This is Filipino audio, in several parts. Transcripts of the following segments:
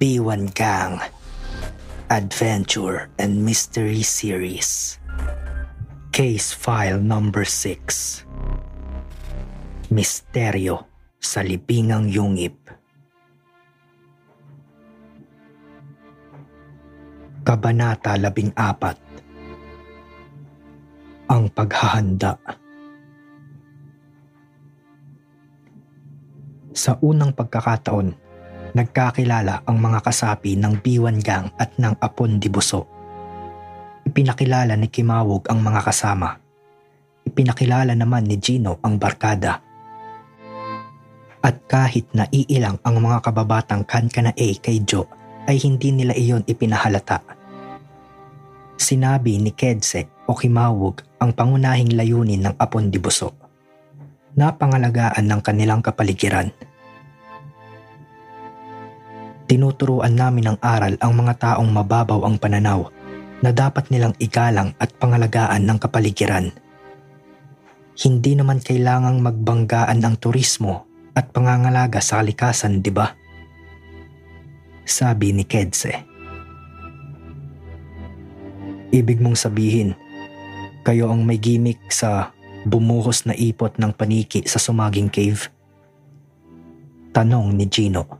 B1 Gang Adventure and Mystery Series. Case File Number 6 Misteryo sa Libingang Yungip. Kabanata 14 Ang Paghahanda Sa unang pagkakataon, nagkakilala ang mga kasapi ng B1 Gang at ng Apon di Buso. Ipinakilala ni Kimawog ang mga kasama. Ipinakilala naman ni Gino ang barkada. At kahit na iilang ang mga kababatang kankana A kay Joe ay hindi nila iyon ipinahalata. Sinabi ni Kedse o Kimawog ang pangunahing layunin ng Apon di Buso. Napangalagaan ng kanilang kapaligiran. Tinuturuan namin ng aral ang mga taong mababaw ang pananaw na dapat nilang igalang at pangalagaan ng kapaligiran. Hindi naman kailangang magbanggaan ang turismo at pangangalaga sa kalikasan, di ba? Sabi ni Kedse. Ibig mong sabihin, kayo ang may gimmick sa bumuhos na ipot ng paniki sa sumaging cave? Tanong ni Gino.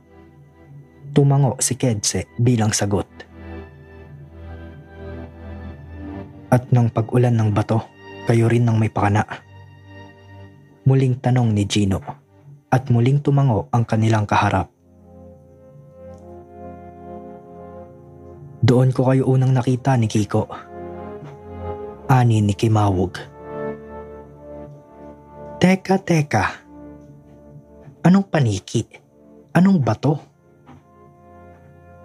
Tumango si Kedse bilang sagot. At nang pag-ulan ng bato, kayo rin ang may pakana. Muling tanong ni Gino at muling tumango ang kanilang kaharap. Doon ko kayo unang nakita ni Kiko. Ani ni Kimawog. Teka, teka. Anong paniki? Anong bato?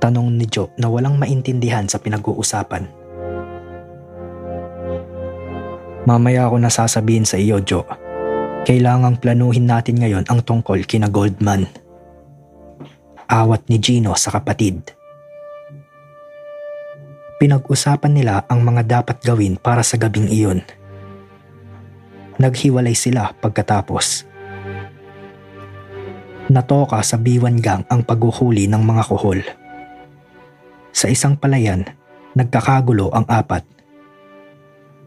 Tanong ni Joe na walang maintindihan sa pinag-uusapan. Mamaya ako nasasabihin sa iyo, Joe. Kailangang planuhin natin ngayon ang tungkol kina Goldman. Awat ni Gino sa kapatid. Pinag-usapan nila ang mga dapat gawin para sa gabing iyon. Naghiwalay sila pagkatapos. Natoka sa B1 gang ang paghuhuli ng mga kuhol. Sa isang palayan, nagkakagulo ang apat.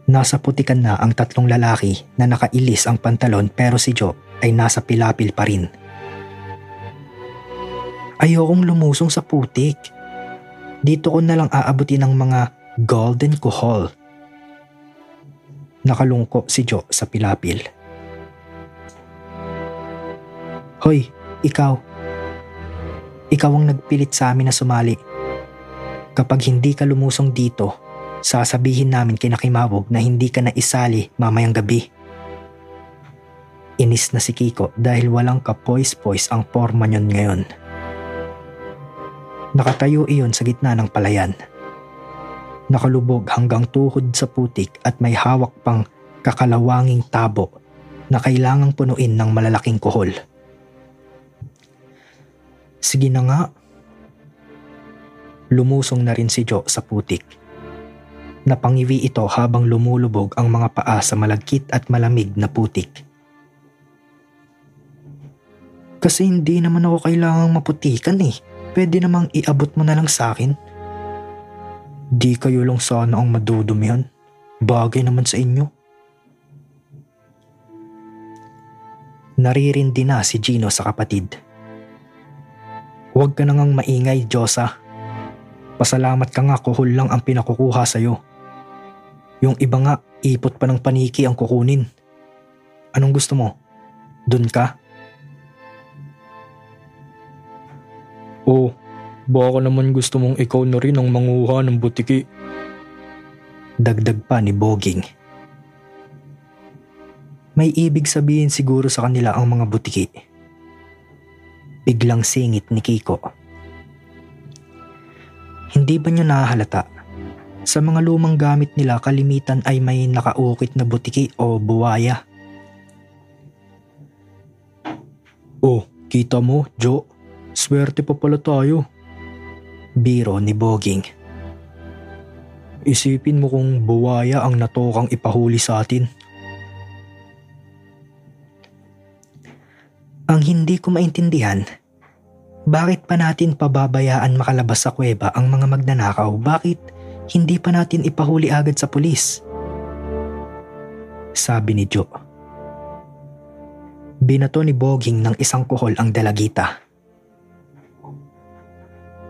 Nasa putikan na ang tatlong lalaki na nakailis ang pantalon pero si Joe ay nasa pilapil pa rin. Ayokong lumusong sa putik. Dito ko na lang aabutin ng mga golden kuhol. Nakalungko si Joe sa pilapil. Hoy, ikaw. Ikaw ang nagpilit sa amin na sumali. Kapag hindi ka lumusong dito, sasabihin namin kinakimawog na hindi ka na isali mamayang gabi. Inis na si Kiko dahil walang kapois-pois ang forma niyon ngayon. Nakatayo iyon sa gitna ng palayan. Nakalubog hanggang tuhod sa putik at may hawak pang kakalawanging tabo na kailangang punuin ng malalaking kuhol. Sige na nga. Lumusong na rin si Joe sa putik. Napangiwi ito habang lumulubog ang mga paa sa malagkit at malamig na putik. Kasi hindi naman ako kailangang maputikan eh. Pwede namang iabot mo na lang sa akin. Di kayo lang sana ang madudumihan. Bagay naman sa inyo. Naririndi na si Gino sa kapatid. Huwag ka nang maingay, Diyosa. Pasalamat ka nga kuhol lang ang pinakukuha sa'yo. Yung iba nga, ipot pa ng paniki ang kukunin. Anong gusto mo? Dun ka? Oh, baka naman gusto mong ikaw na rin ang manguha ng butiki. Dagdag pa ni Boging. May ibig sabihin siguro sa kanila ang mga butiki. Biglang singit ni Kiko. Hindi ba niya nahahalata? Sa mga lumang gamit nila kalimitan ay may nakaukit na butiki o buwaya. Oh, kita mo, Joe? Swerte pa pala tayo. Biro ni Boging. Isipin mo kung buwaya ang natokang ipahuli sa atin. Ang hindi ko maintindihan, bakit pa natin pababayaan makalabas sa kuweba ang mga magnanakaw? Bakit hindi pa natin ipahuli agad sa pulis? Sabi ni Joe. Binato ni Boging ng isang kuhol ang dalagita.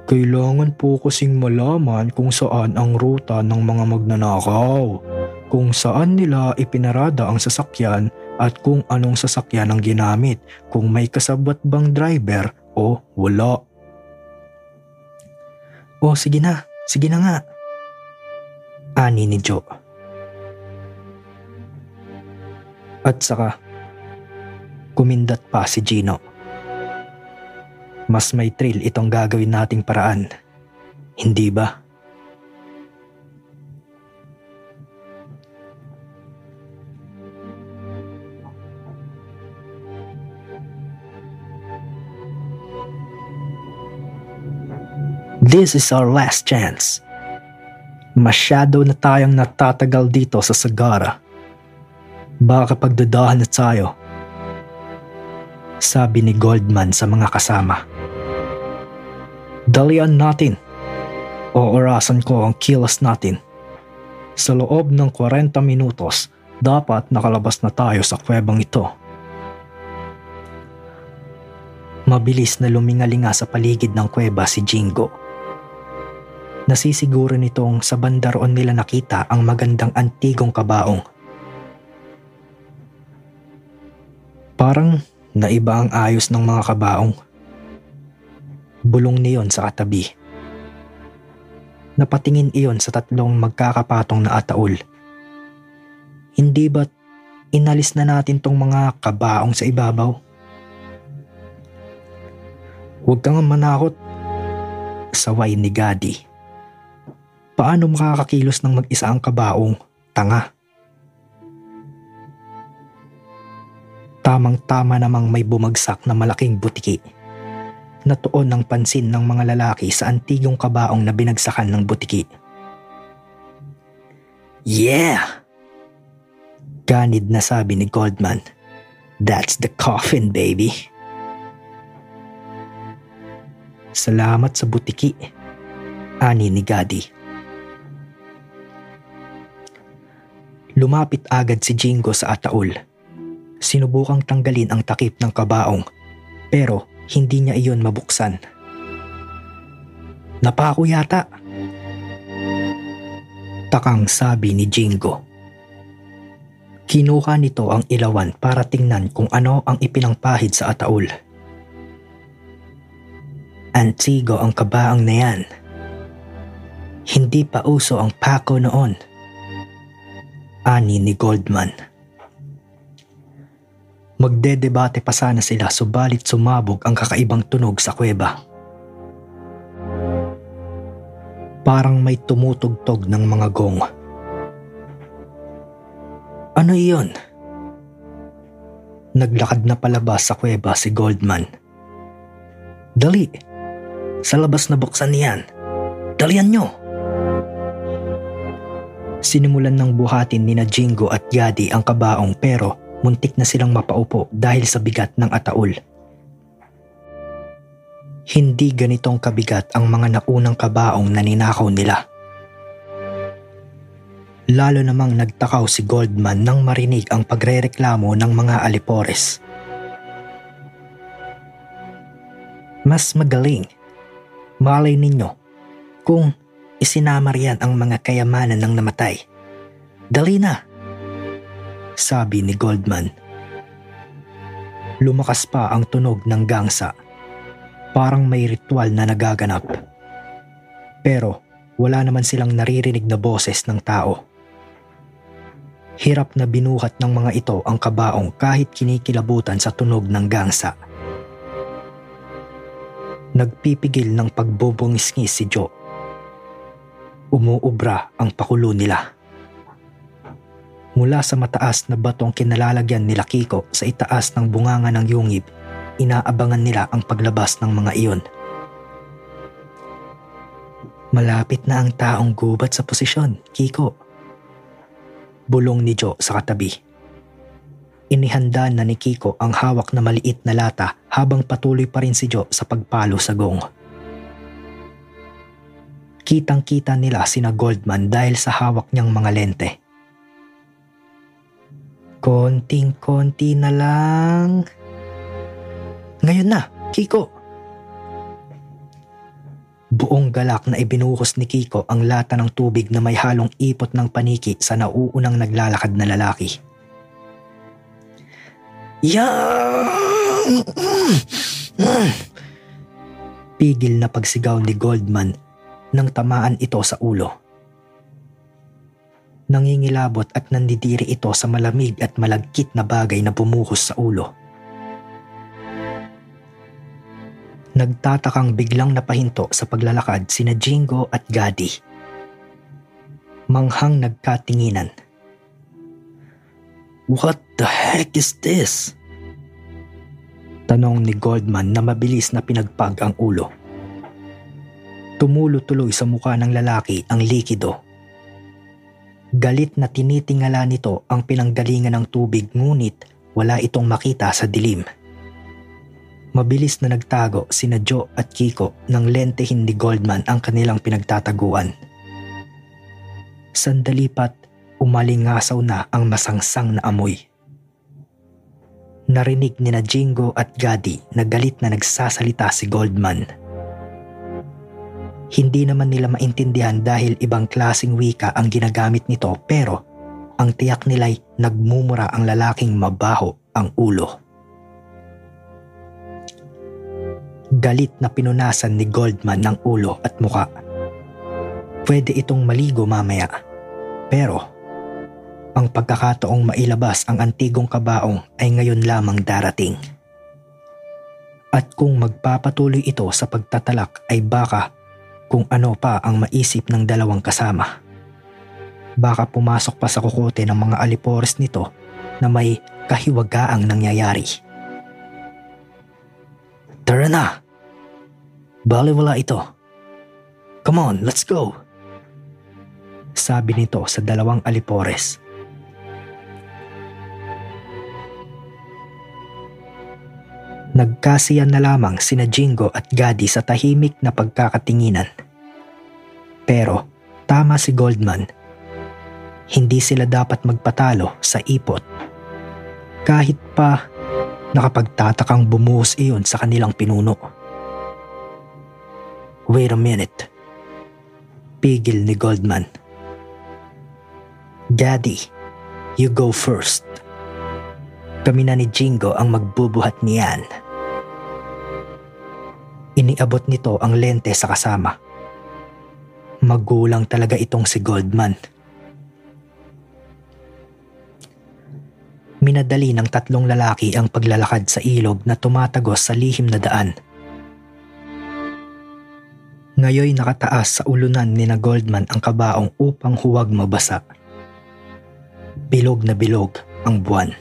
Kailangan po kasing malaman kung saan ang ruta ng mga magnanakaw, kung saan nila ipinarada ang sasakyan at kung anong sasakyan ang ginamit, kung may kasabot bang driver o wala. O sige na, sige na nga. Ani ni Joe. At saka, kumindat pa si Gino. Mas may thrill itong gagawin nating paraan. Hindi ba? This is our last chance. Masyado na tayong natatagal dito sa Sagara. Baka pagdadahan na tayo. Sabi ni Goldman sa mga kasama. Dalian natin. O orasan ko ang kilos natin. Sa loob ng 40 minutos, dapat nakalabas na tayo sa kwebang ito. Mabilis na lumingalinga sa paligid ng kuweba si Jingo. Nasisiguro nitong sa bandaroon nila nakita ang magandang antigong kabaong. Parang naiba ang ayos ng mga kabaong bulong niyon sa katabi. Napatingin iyon sa tatlong magkakapatong na ataol. Hindi ba't inalis na natin tong mga kabaong sa ibabaw? Huwag kang manakot. Saway ni Gadi. Paano makakakilos ng mag-isa ang kabaong? Tanga. Tamang-tama namang may bumagsak na malaking butiki natuon ng pansin ng mga lalaki sa antigong kabaong na binagsakan ng butiki. Yeah! Ganid na sabi ni Goldman. That's the coffin, baby. Salamat sa butiki, ani ni Gadi. Lumapit agad si Jingo sa ataol. Sinubukang tanggalin ang takip ng kabaong pero hindi niya iyon mabuksan. Napako yata. Takang sabi ni Jingo. Kinuha nito ang ilawan para tingnan kung ano ang ipinangpahid sa ataul. Antigo ang kabaang na yan. Hindi pa uso ang pako noon. Ani ni Goldman. Magdedebate pa sana sila subalit sumabog ang kakaibang tunog sa kuweba. Parang may tumutugtog ng mga gong. Ano iyon? Naglakad na palabas sa kuweba si Goldman. Dali! Sa labas na buksan niyan. Dalian nyo! Sinimulan ng buhatin ni Jingo at Yadi ang kabaong pero muntik na silang mapaupo dahil sa bigat ng ataul. Hindi ganitong kabigat ang mga naunang kabaong na ninakaw nila. Lalo namang nagtakaw si Goldman nang marinig ang pagrereklamo ng mga alipores. Mas magaling. Malay ninyo kung isinama riyan ang mga kayamanan ng namatay. Dali na, sabi ni Goldman. Lumakas pa ang tunog ng gangsa Parang may ritual na nagaganap. Pero wala naman silang naririnig na boses ng tao. Hirap na binuhat ng mga ito ang kabaong kahit kinikilabutan sa tunog ng gangsa. Nagpipigil ng pagbubungis-ngis si Joe. Umuubra ang pakulo nila. Mula sa mataas na batong kinalalagyan nila Kiko sa itaas ng bunganga ng yungib inaabangan nila ang paglabas ng mga iyon. Malapit na ang taong gubat sa posisyon, Kiko. Bulong ni Joe sa katabi. Inihanda na ni Kiko ang hawak na maliit na lata habang patuloy pa rin si Joe sa pagpalo sa gong. Kitang-kita nila sina Goldman dahil sa hawak niyang mga lente. Konting-konti na lang. Ngayon na, Kiko. Buong galak na ibinuhos ni Kiko ang lata ng tubig na may halong ipot ng paniki sa nauunang naglalakad na lalaki. Yang! Pigil na pagsigaw ni Goldman nang tamaan ito sa ulo. Nangingilabot at nandidiri ito sa malamig at malagkit na bagay na bumuhos sa ulo. Nagtatakang biglang napahinto sa paglalakad sina Jingo at Gadi. Manghang nagkatinginan. What the heck is this? Tanong ni Goldman na mabilis na pinagpag ang ulo. Tumulo tuloy sa mukha ng lalaki ang likido. Galit na tinitingala nito ang pinanggalingan ng tubig ngunit wala itong makita sa dilim. Mabilis na nagtago sina Joe at Kiko ng lente hindi Goldman ang kanilang pinagtataguan. Sandali pat umalingasaw na ang masangsang na amoy. Narinig ni na Jingo at Gadi na galit na nagsasalita si Goldman. Hindi naman nila maintindihan dahil ibang klasing wika ang ginagamit nito pero ang tiyak nila'y nagmumura ang lalaking mabaho ang ulo. Galit na pinunasan ni Goldman ng ulo at muka. Pwede itong maligo mamaya. Pero, ang pagkakataong mailabas ang antigong kabaong ay ngayon lamang darating. At kung magpapatuloy ito sa pagtatalak ay baka kung ano pa ang maisip ng dalawang kasama. Baka pumasok pa sa kukote ng mga alipores nito na may kahiwagaang nangyayari. Tara na! Baliwala ito. Come on, let's go! Sabi nito sa dalawang alipores. Nagkasiyan na lamang sina Jingo at Gadi sa tahimik na pagkakatinginan. Pero tama si Goldman. Hindi sila dapat magpatalo sa ipot. Kahit pa Nakapagtatakang bumuhos iyon sa kanilang pinuno. Wait a minute. Pigil ni Goldman. Daddy, you go first. Kami na ni Jingo ang magbubuhat niyan. Iniabot nito ang lente sa kasama. Magulang talaga itong si Goldman. minadali ng tatlong lalaki ang paglalakad sa ilog na tumatagos sa lihim na daan. Ngayoy nakataas sa ulunan ni na Goldman ang kabaong upang huwag mabasa. Bilog na bilog ang buwan.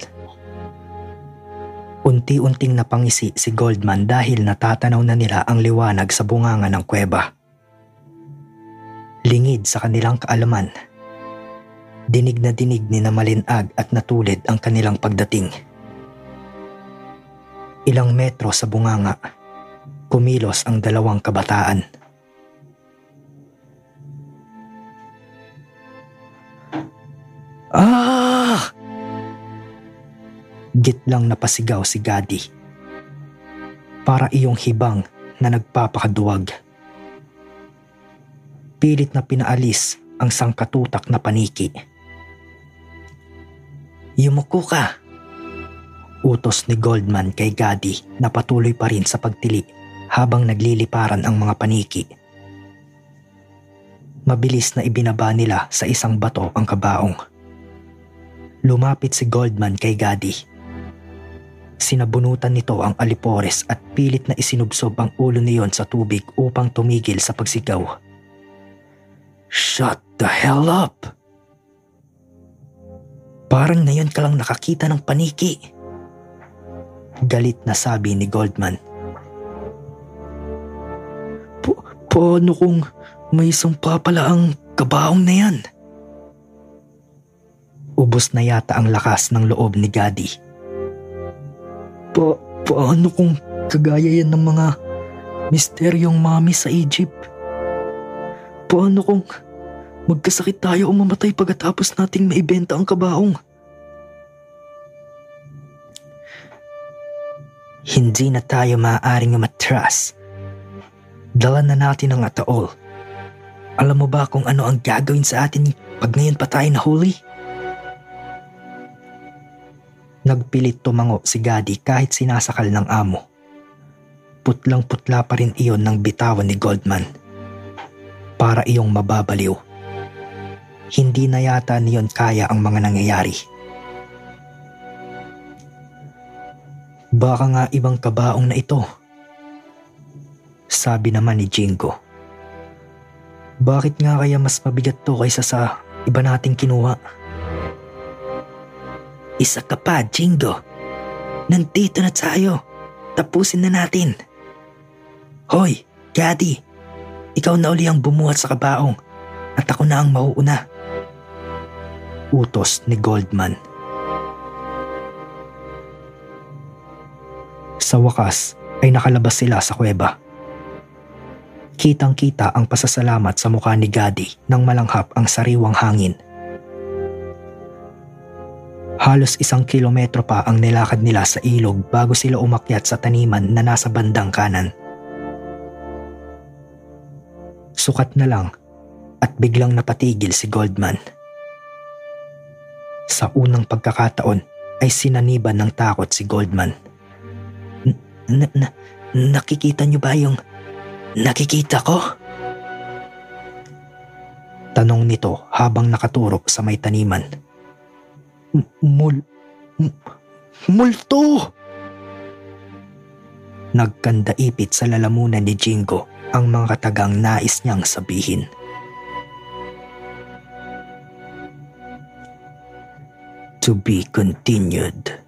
Unti-unting napangisi si Goldman dahil natatanaw na nila ang liwanag sa bunganga ng kuweba. Lingid sa kanilang kaalaman Dinig na dinig ni na malinag at natulid ang kanilang pagdating. Ilang metro sa bunganga, kumilos ang dalawang kabataan. Ah! Gitlang napasigaw si Gadi. Para iyong hibang na nagpapakaduwag. Pilit na pinaalis ang sangkatutak na paniki. Yumuko ka! Utos ni Goldman kay Gadi na patuloy pa rin sa pagtili habang nagliliparan ang mga paniki. Mabilis na ibinaba nila sa isang bato ang kabaong. Lumapit si Goldman kay Gadi. Sinabunutan nito ang alipores at pilit na isinubsob ang ulo niyon sa tubig upang tumigil sa pagsigaw. Shut the hell up! Parang ngayon ka lang nakakita ng paniki. Galit na sabi ni Goldman. Pa- paano kung may sumpa pala ang kabaong na yan? Ubus na yata ang lakas ng loob ni Gadi. Pa paano kung kagaya yan ng mga misteryong mami sa Egypt? Paano kung magkasakit tayo o mamatay pagkatapos nating maibenta ang kabaong? Hindi na tayo maaaring matras. Dala na natin ang ataol. Alam mo ba kung ano ang gagawin sa atin pag ngayon pa tayo nahuli? Nagpilit tumango si Gadi kahit sinasakal ng amo. Putlang putla pa rin iyon ng bitawan ni Goldman. Para iyong mababaliw. Hindi na yata niyon kaya ang mga nangyayari. Baka nga ibang kabaong na ito. Sabi naman ni Jingo. Bakit nga kaya mas mabigat to kaysa sa iba nating kinuha? Isa ka pa, Jingo. Nandito na tayo. Tapusin na natin. Hoy, Gaddy. Ikaw na uli ang bumuhat sa kabaong at ako na ang mauuna. Utos ni Goldman. Sa wakas ay nakalabas sila sa kuweba. Kitang-kita ang pasasalamat sa mukha ni Gadi nang malanghap ang sariwang hangin. Halos isang kilometro pa ang nilakad nila sa ilog bago sila umakyat sa taniman na nasa bandang kanan. Sukat na lang at biglang napatigil si Goldman. Sa unang pagkakataon ay sinaniban ng takot si Goldman. Na, na, nakikita niyo ba yung nakikita ko? Tanong nito habang nakaturo sa may taniman. Mul... Multo! Nagkandaipit sa lalamunan ni Jingo ang mga katagang nais niyang sabihin. To be continued.